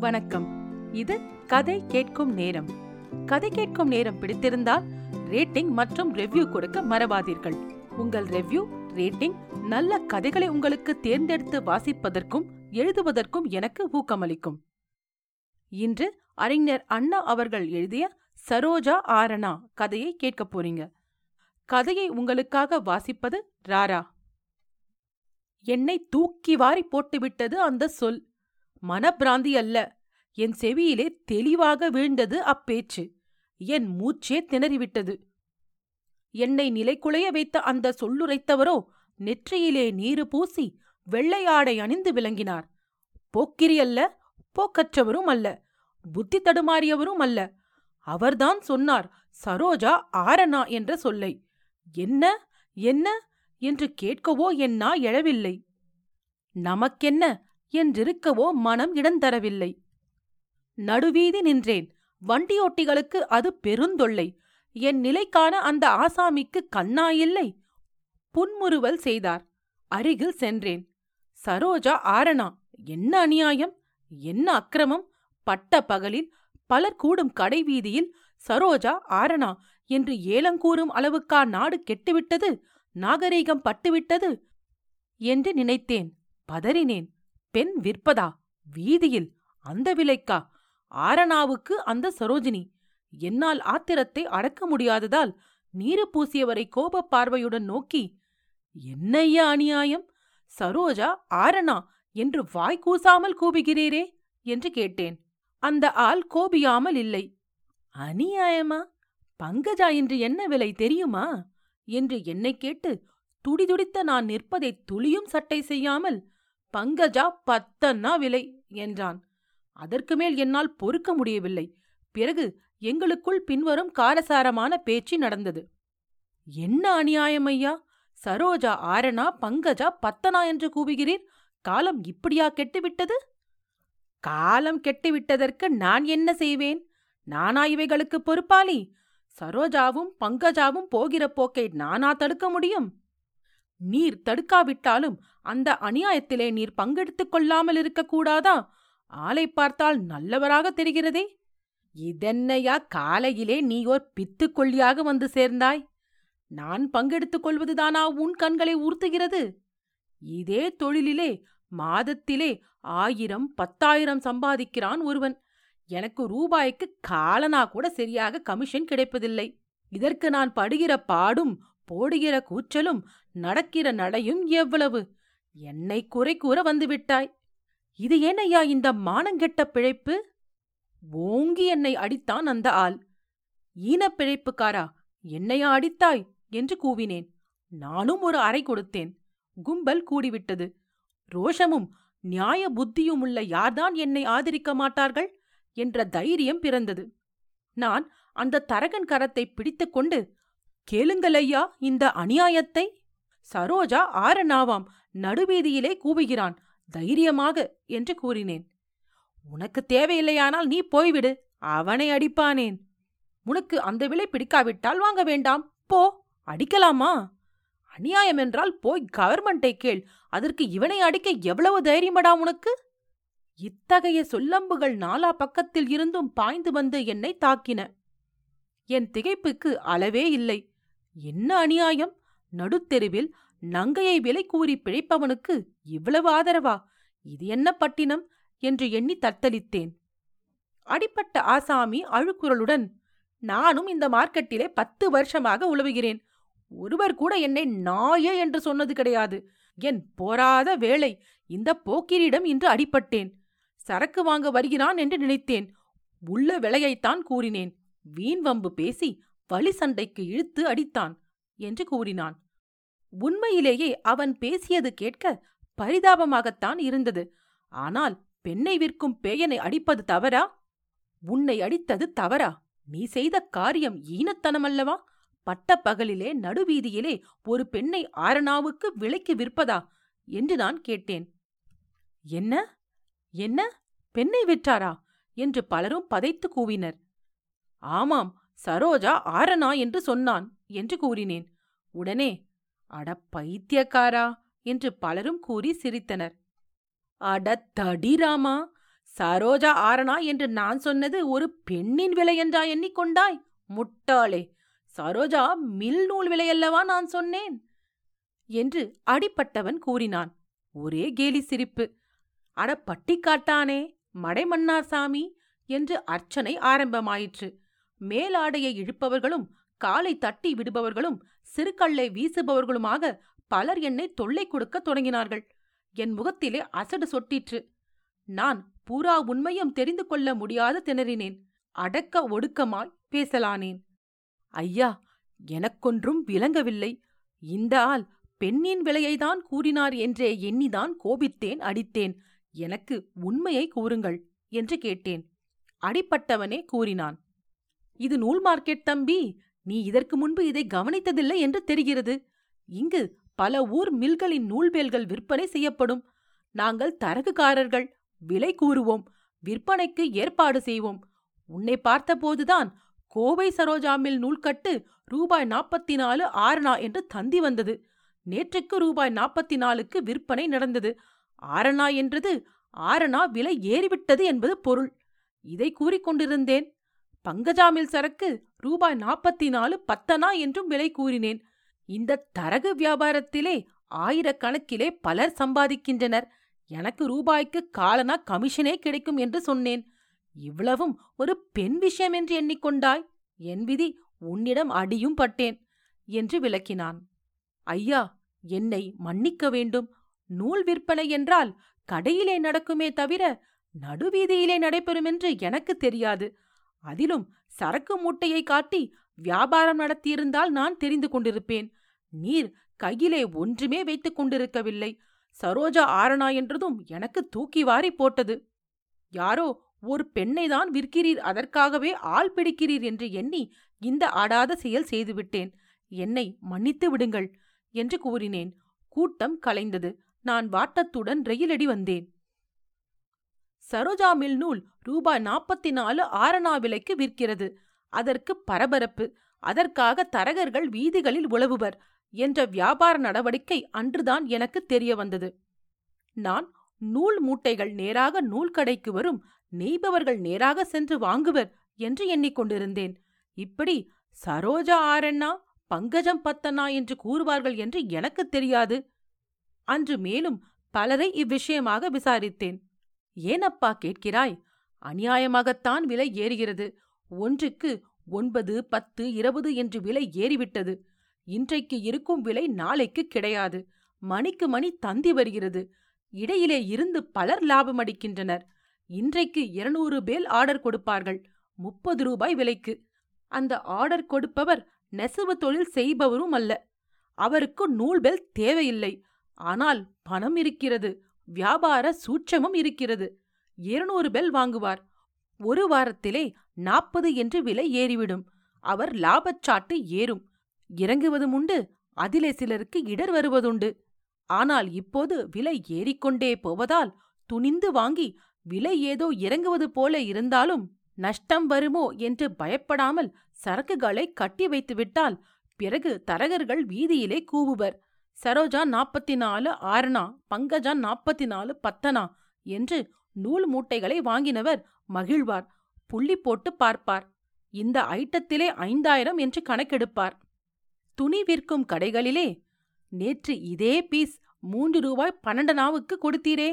வணக்கம். இது கதை கேட்கும் நேரம். கதை கேட்கும் நேரம் பிடித்திருந்தால் ரேட்டிங் மற்றும் ரெவ்யூ கொடுக்க மறவாதீர்கள். உங்கள் ரெவ்யூ ரேட்டிங் நல்ல கதைகளை உங்களுக்கு தேர்ந்தெடுத்து வாசிப்பதற்கும் எழுதுவதற்கும் எனக்கு ஊக்கமளிக்கும். இன்று அறிஞர் அண்ணா அவர்கள் எழுதிய சரோஜா ஆரணா கதையை கேட்கப் போறீங்க. கதையை உங்களுக்காக வாசிப்பது ராரா. என்னை தூக்கி வாரி போட்டுவிட்டது அந்த சொல். மனப்பிராந்தி அல்ல. என் செவியிலே தெளிவாக வீழ்ந்தது அப்பேச்சு. என் மூச்சே திணறிவிட்டது. என்னை நிலைக்குலைய வைத்த அந்த சொல்லுரைத்தவரோ நெற்றியிலே நீரு பூசி வெள்ளையாடை அணிந்து விளங்கினார். போக்கிரி அல்ல போக்கற்றவரும் அல்ல புத்தி தடுமாறியவரும் அல்ல. அவர்தான் சொன்னார் சரோஜா ஆரணா என்ற சொல்லை. என்ன என்ன? என்று கேட்கவோ என்னா எழவில்லை. நமக்கென்ன? என்றிருக்கவோ மனம் இடந்தரவில்லை. நடுவீதி நின்றேன். வண்டியோட்டிகளுக்கு அது பெருந்தொல்லை. என் நிலைக்கான அந்த ஆசாமிக்கு கண்ணா இல்லை புன்முறுவல் செய்தார். அருகில் சென்றேன். சரோஜா ஆரணா என்ன அநியாயம்? என்ன அக்கிரமம்? பட்ட பகலில் பலர் கூடும் கடைவீதியில் சரோஜா ஆரணா என்று ஏலங்கூறும் அளவுக்கா நாடு கெட்டுவிட்டது? நாகரீகம் பட்டுவிட்டது? என்று நினைத்தேன். பதறினேன். பெண் விற்பதா? வீதியில். அந்த விலைக்கா? ஆரணாவுக்கு அந்த சரோஜினி. என்னால் ஆத்திரத்தை அடக்க முடியாததால் நீரு பூசியவரை கோபப் பார்வையுடன் நோக்கி என்னையா அநியாயம்? சரோஜா ஆரணா என்று வாய் கூசாமல் கூபுகிறீரே என்று கேட்டேன். அந்த ஆள் கோபியாமல் இல்லை. அநியாயமா? பங்கஜா என்று என்ன விலை தெரியுமா? என்று என்னை கேட்டு துடிதுடித்த நான் நிற்பதை துளியும் சட்டை செய்யாமல் பங்கஜா பத்தன்னா விலை என்றான். அதற்கு மேல் என்னால் பொறுக்க முடியவில்லை. பிறகு எங்களுக்குள் பின்வரும் காரசாரமான பேச்சு நடந்தது. என்ன அநியாயம் ஐயா? சரோஜா ஆரணா பங்கஜா பத்தனா என்று கூவுகிறீர்? காலம் இப்படியா கெட்டுவிட்டது? காலம் கெட்டுவிட்டதற்கு நான் என்ன செய்வேன்? நானா இவைகளுக்கு பொறுப்பாளி? சரோஜாவும் பங்கஜாவும் போகிற போக்கை நானா தடுக்க முடியும்? நீர் தடுக்காவிட்டாலும் அந்த அநியாயத்திலே நீர் பங்கெடுத்துக் கொள்ளாமல் இருக்கக்கூடாதா ஆளை பார்த்தால் நல்லவராக தெரிகிறதே. இதென்னையா காலையிலே நீ ஓர் பித்துக்கொல்லியாக வந்து சேர்ந்தாய்? நான் பங்கெடுத்துக் கொள்வதுதானா உன் கண்களை உறுத்துகிறது இதே தொழிலிலே மாதத்திலே ஆயிரம் பத்தாயிரம் சம்பாதிக்கிறான் ஒருவன். எனக்கு ரூபாய்க்கு காலனா கூட சரியாக கமிஷன் கிடைப்பதில்லை. இதற்கு நான் படுகிற பாடும் போடுகிற கூச்சலும் நடக்கிற நடையும் எவ்வளவு? என்னை குறை கூற வந்துவிட்டாய் இது ஏனையா இந்த மானங்கெட்ட பிழைப்பு? ஓங்கி என்னை அடித்தான் அந்த ஆள். ஈனப் பிழைப்புக்காரா என்னையா அடித்தாய்? என்று கூவினேன். நானும் ஒரு அறை கொடுத்தேன். கும்பல் கூடிவிட்டது. ரோஷமும் நியாய புத்தியும் உள்ள யார்தான் என்னை ஆதரிக்க மாட்டார்கள்? என்ற தைரியம் பிறந்தது. நான் அந்த தரகன் கரத்தை பிடித்துக்கொண்டு கேளுங்கள் ஐயா இந்த அநியாயத்தை? சரோஜா ஆரணாவாம். நடுவீதியிலே கூவுகிறான். தைரியமாக என்று கூறினேன். உனக்கு தேவையில்லையானால் நீ போய்விடு. அவனை அடிப்பானேன். உனக்கு அந்த விலை பிடிக்காவிட்டால் வாங்க வேண்டாம். போ. அடிக்கலாமா? அநியாயம் என்றால் போய் கவர்மெண்டை கேள். அதற்கு இவனை அடிக்க எவ்வளவு தைரியமடா உனக்கு? இத்தகைய சொல்லம்புகள் நாலா பக்கத்தில் இருந்தும் பாய்ந்து வந்து என்னை தாக்கின. என் திகைப்புக்கு அளவே இல்லை. என்ன அநியாயம்? நடுத்தெருவில் நங்கையை விலை கூறி பிழைப்பவனுக்கு இவ்வளவு ஆதரவா? இது என்ன பட்டினம்? என்று எண்ணி தத்தளித்தேன். அடிப்பட்ட ஆசாமி அழுக்குரலுடன் நானும் இந்த மார்க்கெட்டிலே பத்து வருஷமாக உழவுகிறேன். ஒருவர் கூட என்னை நாயே என்று சொன்னது கிடையாது. என் போராத வேலை இந்த போக்கிரியிடம் இன்று அடிப்பட்டேன் சரக்கு வாங்க வருகிறான் என்று நினைத்தேன். உள்ள விலையைத்தான் கூறினேன். வீண் வம்பு பேசி வழி சண்டைக்கு இழுத்து அடித்தான் என்று கூறினான். உண்மையிலேயே அவன் பேசியது கேட்க பரிதாபமாகத்தான் இருந்தது. ஆனால் பெண்ணை விற்கும் பேயனை அடிப்பது தவறா? உன்னை அடித்தது தவறா? நீ செய்த காரியம் ஈனத்தனமல்லவா? பட்ட பகலிலே நடுவீதியிலே ஒரு பெண்ணை ஆரணாவுக்கு விலைக்கு விற்பதா? என்று நான் கேட்டேன். என்ன? என்ன? பெண்ணை விற்றாரா? என்று பலரும் பதைத்து கூவினர். ஆமாம் சரோஜா ஆரணா என்று சொன்னான் என்று கூறினேன். உடனே அட பைத்தியக்காரா! என்று பலரும் கூறி சிரித்தனர். அட தடிராமா சரோஜா ஆரணா என்று நான் சொன்னது ஒரு பெண்ணின் விலை என்றா எண்ணிக்கொண்டாய்? முட்டாளே! சரோஜா மில் நூல் விலையல்லவா நான் சொன்னேன்? என்று அடிப்பட்டவன் கூறினான். ஒரே கேலி சிரிப்பு. அட பட்டிக்காட்டானே! மடைமன்னார் சாமி! என்று அர்ச்சனை ஆரம்பமாயிற்று. மேலாடையை இழுப்பவர்களும் காலை தட்டி விடுபவர்களும் சிறுகல்லை வீசுபவர்களுமாக பலர் என்னை தொல்லை கொடுக்க தொடங்கினார்கள். என் முகத்திலே அசடு சொட்டிற்று. நான் பூரா உண்மையும் தெரிந்து கொள்ள முடியாது திணறினேன். அடக்க ஒடுக்கமாய் பேசலானேன். ஐயா எனக்கொன்றும் விளங்கவில்லை. இந்த ஆள் பெண்ணின் விலையைதான் கூறினார் என்றே எண்ணிதான் கோபித்தேன் அடித்தேன். எனக்கு உண்மையை கூறுங்கள் என்று கேட்டேன். அடிப்பட்டவனே கூறினான். இது நூல் மார்க்கெட் தம்பி! நீ இதற்கு முன்பு இதை கவனித்ததில்லை என்று தெரிகிறது. இங்கு பல ஊர் மில்களின் நூல்பேல்கள் விற்பனை செய்யப்படும். நாங்கள் தரகுக்காரர்கள். விலை கூறுவோம். விற்பனைக்கு ஏற்பாடு செய்வோம். உன்னை பார்த்தபோதுதான் கோவை சரோஜாமில் நூல்கட்டு ரூபாய் நாற்பத்தி நாலு ஆரணா என்று தந்தி வந்தது. நேற்றுக்கு ரூபாய் நாற்பத்தி நாலுக்கு விற்பனை நடந்தது. ஆரணா என்றது ஆரணா விலை ஏறிவிட்டது என்பது பொருள். இதை கூறிக்கொண்டிருந்தேன். பங்கஜாமில் சரக்கு ரூபாய் நாற்பத்தி நாலு பத்தனா என்றும் விலை கூறினேன். இந்த தரகு வியாபாரத்திலே ஆயிரக்கணக்கிலே பலர் சம்பாதிக்கின்றனர். எனக்கு ரூபாய்க்கு காலனா கமிஷனே கிடைக்கும் என்று சொன்னேன். இவ்வளவும் ஒரு பெண் விஷயம் என்று எண்ணிக்கொண்டாய். என் விதி உன்னிடம் அடியும் பட்டேன் என்று விளக்கினான். ஐயா என்னை மன்னிக்க வேண்டும். நூல் விற்பனை என்றால் கடையிலே நடக்குமே தவிர நடுவீதியிலே நடைபெறுமென்று எனக்கு தெரியாது. அதிலும் சரக்கு மூட்டையை காட்டி வியாபாரம் நடத்தியிருந்தால் நான் தெரிந்து கொண்டிருப்பேன். நீர் கையிலே ஒன்றுமே வைத்துக் கொண்டிருக்கவில்லை. சரோஜா ஆரணா என்றதும் எனக்கு தூக்கி வாரி போட்டது. யாரோ ஒரு பெண்ணை தான் விற்கிறீர் அதற்காகவே ஆள் பிடிக்கிறீர் என்று எண்ணி இந்த ஆடாத செயல் செய்துவிட்டேன். என்னை மன்னித்து விடுங்கள் என்று கூறினேன். கூட்டம் கலைந்தது. நான் வாட்டத்துடன் ரயிலடி வந்தேன். சரோஜா மில் நூல் ரூபாய் நாற்பத்தி நாலு ஆரணா விலைக்கு விற்கிறது. அதற்கு பரபரப்பு. அதற்காக தரகர்கள் வீதிகளில் உழவுவர் என்ற வியாபார நடவடிக்கை அன்றுதான் எனக்கு தெரிய வந்தது நான் நூல் மூட்டைகள் நேராக நூல்கடைக்கு வரும் நெய்பவர்கள் நேராக சென்று வாங்குவர் என்று எண்ணிக்கொண்டிருந்தேன் இப்படி சரோஜா ஆரண்ணா பங்கஜம் பத்தனா என்று கூறுவார்கள் என்று எனக்கு தெரியாது. அன்று மேலும் பலரை இவ்விஷயமாக விசாரித்தேன். ஏனப்பா கேட்கிறாய்? அநியாயமாகத்தான் விலை ஏறுகிறது. ஒன்றுக்கு ஒன்பது பத்து இருபது என்று விலை ஏறிவிட்டது. இன்றைக்கு இருக்கும் விலை நாளைக்கு கிடையாது. மணிக்கு மணி தந்தி வருகிறது. இடையிலே இருந்து பலர் லாபம் அடிக்கின்றனர். இன்றைக்கு இருநூறு பேல் ஆர்டர் கொடுப்பார்கள். முப்பது ரூபாய் விலைக்கு. அந்த ஆர்டர் கொடுப்பவர் நெசவு தொழில் செய்பவரும் அல்ல. அவருக்கு நூல் பெல் தேவையில்லை. ஆனால் பணம் இருக்கிறது. வியாபார சூட்சமும் இருக்கிறது. இருநூறு பெல் வாங்குவார். ஒரு வாரத்திலே நாற்பது என்று விலை ஏறிவிடும். அவர் லாபச்சாட்டு ஏறும். இறங்குவதும் உண்டு அதிலே சிலருக்கு இடர் வருவதுண்டு. ஆனால் இப்போது விலை ஏறிக்கொண்டே போவதால் துணிந்து வாங்கி விலை ஏதோ இறங்குவது போல இருந்தாலும் நஷ்டம் வருமோ என்று பயப்படாமல் சரக்குகளை கட்டி வைத்துவிட்டால் பிறகு தரகர்கள் வீதியிலே கூவுவர். சரோஜா நாற்பத்தி நாலு ஆரணா பங்கஜா நாற்பத்தி நாலு பத்தனா என்று நூல் மூட்டைகளை வாங்கினவர் மகிழ்வார். புள்ளி போட்டு பார்ப்பார். இந்த ஐட்டத்திலே ஐந்தாயிரம் என்று கணக்கெடுப்பார். துணி விற்கும் கடைகளிலே நேற்று இதே பீஸ் மூன்று ரூபாய் பன்னெண்டனாவுக்கு கொடுத்தீரே.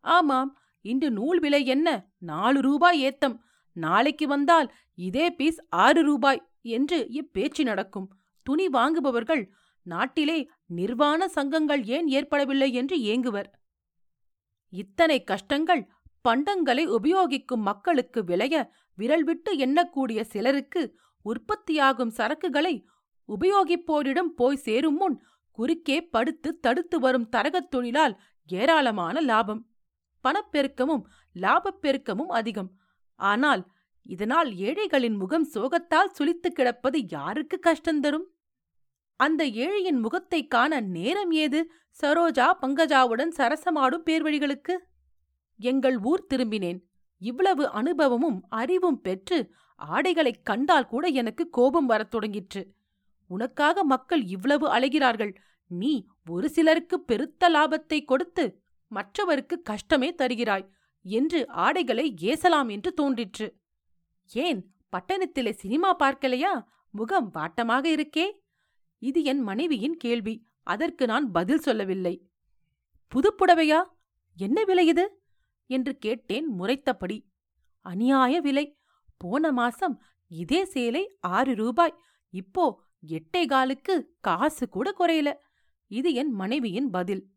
ஆமாம் இன்று நூல் விலை என்ன? நாலு ரூபாய் ஏத்தம். நாளைக்கு வந்தால் இதே பீஸ் ஆறு ரூபாய் என்று இப்பேச்சு நடக்கும். துணி வாங்குபவர்கள் நாட்டிலே நிர்வாண சங்கங்கள் ஏன் ஏற்படவில்லை என்று ஏங்குவர். இத்தனை கஷ்டங்கள் பண்டங்களை உபயோகிக்கும் மக்களுக்கு விளைய விரல் விட்டு எண்ணக்கூடிய சிலருக்கு உற்பத்தியாகும் சரக்குகளை உபயோகிப்போரிடம் போய் சேரும் முன் குறுக்கே படுத்து தடுத்து வரும் தரகத் தொழிலால் ஏராளமான லாபம். பணப்பெருக்கமும் லாபப்பெருக்கமும் அதிகம். ஆனால் இதனால் ஏழைகளின் முகம் சோகத்தால் சுளித்து கிடப்பது யாருக்கு கஷ்டந்தரும் அந்த ஏழையின் முகத்தைக் காண நேரம் ஏது? சரோஜா பங்கஜாவுடன் சரசமாடும் பேர்வழிகளுக்கு. எங்கள் ஊர் திரும்பினேன். இவ்வளவு அனுபவமும் அறிவும் பெற்று ஆடைகளைக் கண்டால் கூட எனக்கு கோபம் வரத் தொடங்கிற்று. உனக்காக மக்கள் இவ்வளவு அலைகிறார்கள். நீ ஒரு சிலருக்கு பெருத்த லாபத்தை கொடுத்து மற்றவருக்கு கஷ்டமே தருகிறாய் என்று ஆடைகளை ஏசலாம் என்று தோன்றிற்று. ஏன் பட்டணத்திலே சினிமா பார்க்கலையா? முகம் வாட்டமாக இருக்கே. இது என் மனைவியின் கேள்வி. அதற்கு நான் பதில் சொல்லவில்லை. புதுப்புடவையா? என்ன விலை இது? என்று கேட்டேன் முறைத்தபடி. அநியாய விலை. போன மாசம் இதே சேலை ஆறு ரூபாய். இப்போ எட்டே காலுக்கு காசு கூட குறையல. இது என் மனைவியின் பதில்.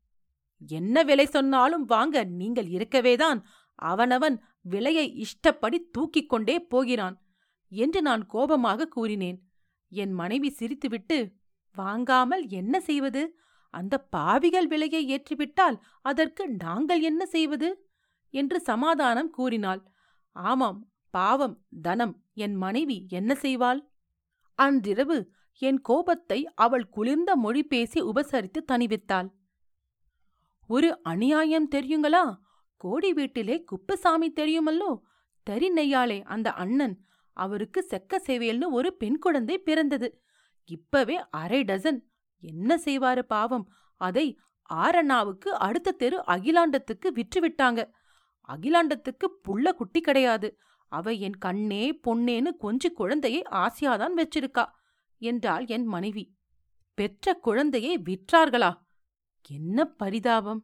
என்ன விலை சொன்னாலும் வாங்க நீங்கள் இருக்கவேதான் அவனவன் விலையை இஷ்டப்படி தூக்கிக் கொண்டே போகிறான். என்று நான் கோபமாக கூறினேன். என் மனைவி சிரித்துவிட்டு வாங்காமல் என்ன செய்வது? அந்த பாவிகள் விலையை ஏற்றிவிட்டால் அதற்கு நாங்கள் என்ன செய்வது? என்று சமாதானம் கூறினாள். ஆமாம் பாவம் தனம் என் மனைவி என்ன செய்வாள்? அன்றிரவு என் கோபத்தை அவள் குளிர்ந்த மொழி பேசி உபசரித்து தணிவித்தாள். ஒரு அநியாயம் தெரியுங்களா? கோடி வீட்டிலே குப்பசாமி தெரியுமல்லோ? தரி நெய்யாளே அந்த அண்ணன் அவருக்கு செக்க சேவையல்னு ஒரு பெண் குழந்தை பிறந்தது. இப்பவே அரை டசன் என்ன செய்வாரு பாவம்? அதை ஆரண்ணாவுக்கு அடுத்த தெரு அகிலாண்டத்துக்கு விற்றுவிட்டாங்க. அகிலாண்டத்துக்கு புள்ள குட்டி கிடையாது. அவ என் கண்ணே பொன்னேன்னு கொஞ்சி குழந்தையை ஆசியாதான் வச்சிருக்கா என்றாள் என் மனைவி. பெற்ற குழந்தையை விற்றார்களா? என்ன பரிதாபம்?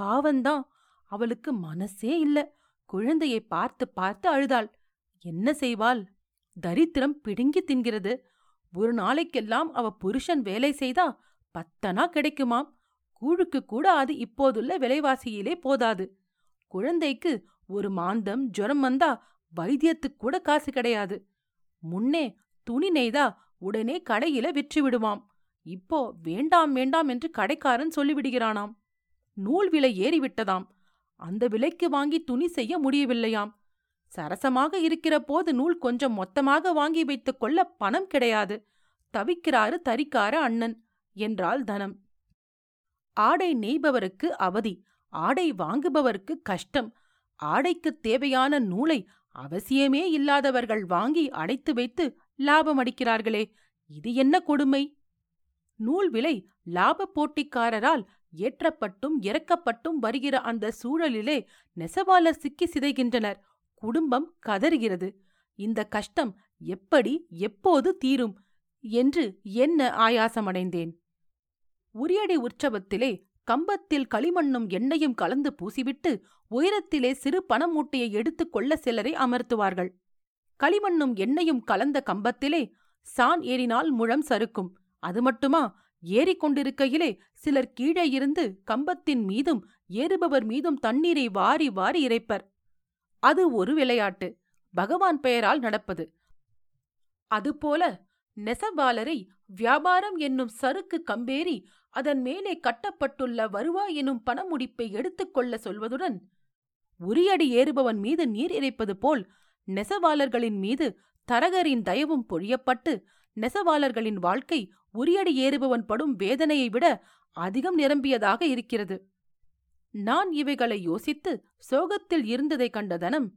பாவந்தான் அவளுக்கு மனசே இல்ல. குழந்தையை பார்த்து பார்த்து அழுதாள். என்ன செய்வாள்? தரித்திரம் பிடுங்கி தின்கிறது. ஒரு நாளைக்கெல்லாம் அவ புருஷன் வேலை செய்தா பத்தனா கிடைக்குமாம். கூழுக்கு கூட அது இப்போதுள்ள விலைவாசியிலே போதாது. குழந்தைக்கு ஒரு மாந்தம் ஜுரம் வந்தா வைத்தியத்துக்கு கூட காசு கிடையாது. முன்னே துணி நெய்தா உடனே கடையில விற்று விடுவாம் இப்போ வேண்டாம் வேண்டாம் என்று கடைக்காரன் சொல்லிவிடுகிறானாம் நூல் விலை ஏறிவிட்டதாம். அந்த விலைக்கு வாங்கி துணி செய்ய முடியவில்லையாம். சரசமாக இருக்கிற போது நூல் கொஞ்சம் மொத்தமாக வாங்கி வைத்துக் கொள்ள பணம் கிடையாது. தவிக்கிறாரு தரிக்கார அண்ணன். என்றாள் தனம். ஆடை நெய்பவருக்கு அவதி. ஆடை வாங்குபவருக்கு கஷ்டம். ஆடைக்குத் தேவையான நூலை அவசியமே இல்லாதவர்கள் வாங்கி அடைத்து வைத்து லாபம் அடிக்கிறார்களே இது என்ன கொடுமை? நூல் விலை லாப போட்டிக்காரரால் ஏற்றப்பட்டும் இறக்கப்பட்டும் வருகிற அந்த சூழலிலே நெசவாளர் சிக்கி சிதைகின்றனர். குடும்பம் கதறுகிறது. இந்த கஷ்டம் எப்படி எப்போது தீரும் என்று என்ன ஆயாசமடைந்தேன்? உரியடி உற்சவத்திலே கம்பத்தில் களிமண்ணும் எண்ணெயும் கலந்து பூசிவிட்டு உயரத்திலே சிறு பணமூட்டையை எடுத்துக் கொள்ள சிலரை அமர்த்துவார்கள். களிமண்ணும் எண்ணெயும் கலந்த கம்பத்திலே சான் ஏறினால் முழம் சறுக்கும். அது மட்டுமா? ஏறிக்கொண்டிருக்கையிலே சிலர் கீழே இருந்து கம்பத்தின் மீதும் ஏறுபவர் மீதும் தண்ணீரை வாரி வாரி இறைப்பர். அது ஒரு விளையாட்டு. பகவான் பெயரால் நடப்பது. அதுபோல நெசவாளரை வியாபாரம் என்னும் சறுக்கு கம்பேறி அதன் மேலே கட்டப்பட்டுள்ள வருவாய் எனும் பணமுடிப்பை எடுத்துக்கொள்ள சொல்வதுடன் உரியடி ஏறுபவன் மீது நீர் இறைப்பது போல் நெசவாளர்களின் மீது தரகரின் தயவும் பொழியப்பட்டு நெசவாளர்களின் வாழ்க்கை உரியடி ஏறுபவன் படும் வேதனையை விட அதிகம் நிரம்பியதாக இருக்கிறது. நான் இவைகளை யோசித்து சோகத்தில் இருந்ததைக் கண்ட தனம்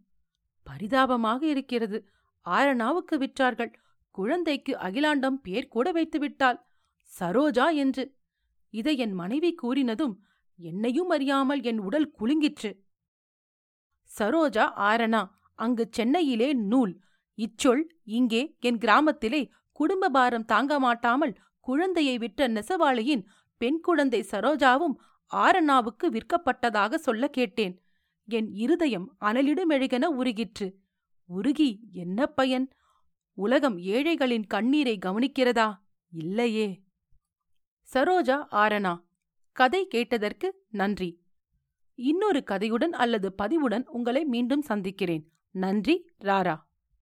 பரிதாபமாக இருக்கிறது. ஆரணாவுக்கு விற்றார்கள். குழந்தைக்கு அகிலாண்டம் பேர் கூட வைத்து விட்டாள். சரோஜா என்று. இதை என் மனைவி கூறினதும் என்னையும் அறியாமல் என் உடல் குலுங்கிற்று. சரோஜா ஆரணா அங்கு சென்னையிலே நூல். இச்சொல் இங்கே என் கிராமத்திலே குடும்ப பாரம் தாங்க மாட்டாமல் குழந்தையை விட்ட நெசவாளியின் பெண் குழந்தை சரோஜாவும் ஆரணாவுக்கு விற்கப்பட்டதாக சொல்ல கேட்டேன். என் இருதயம் அனலிடுமெழுகென உருகிற்று. உருகி என்ன பயன்? உலகம் ஏழைகளின் கண்ணீரை கவனிக்கிறதா? இல்லையே. சரோஜா ஆரணா. கதை கேட்டதற்கு நன்றி. இன்னொரு கதையுடன் அல்லது பதிவுடன் உங்களை மீண்டும் சந்திக்கிறேன். நன்றி ராரா.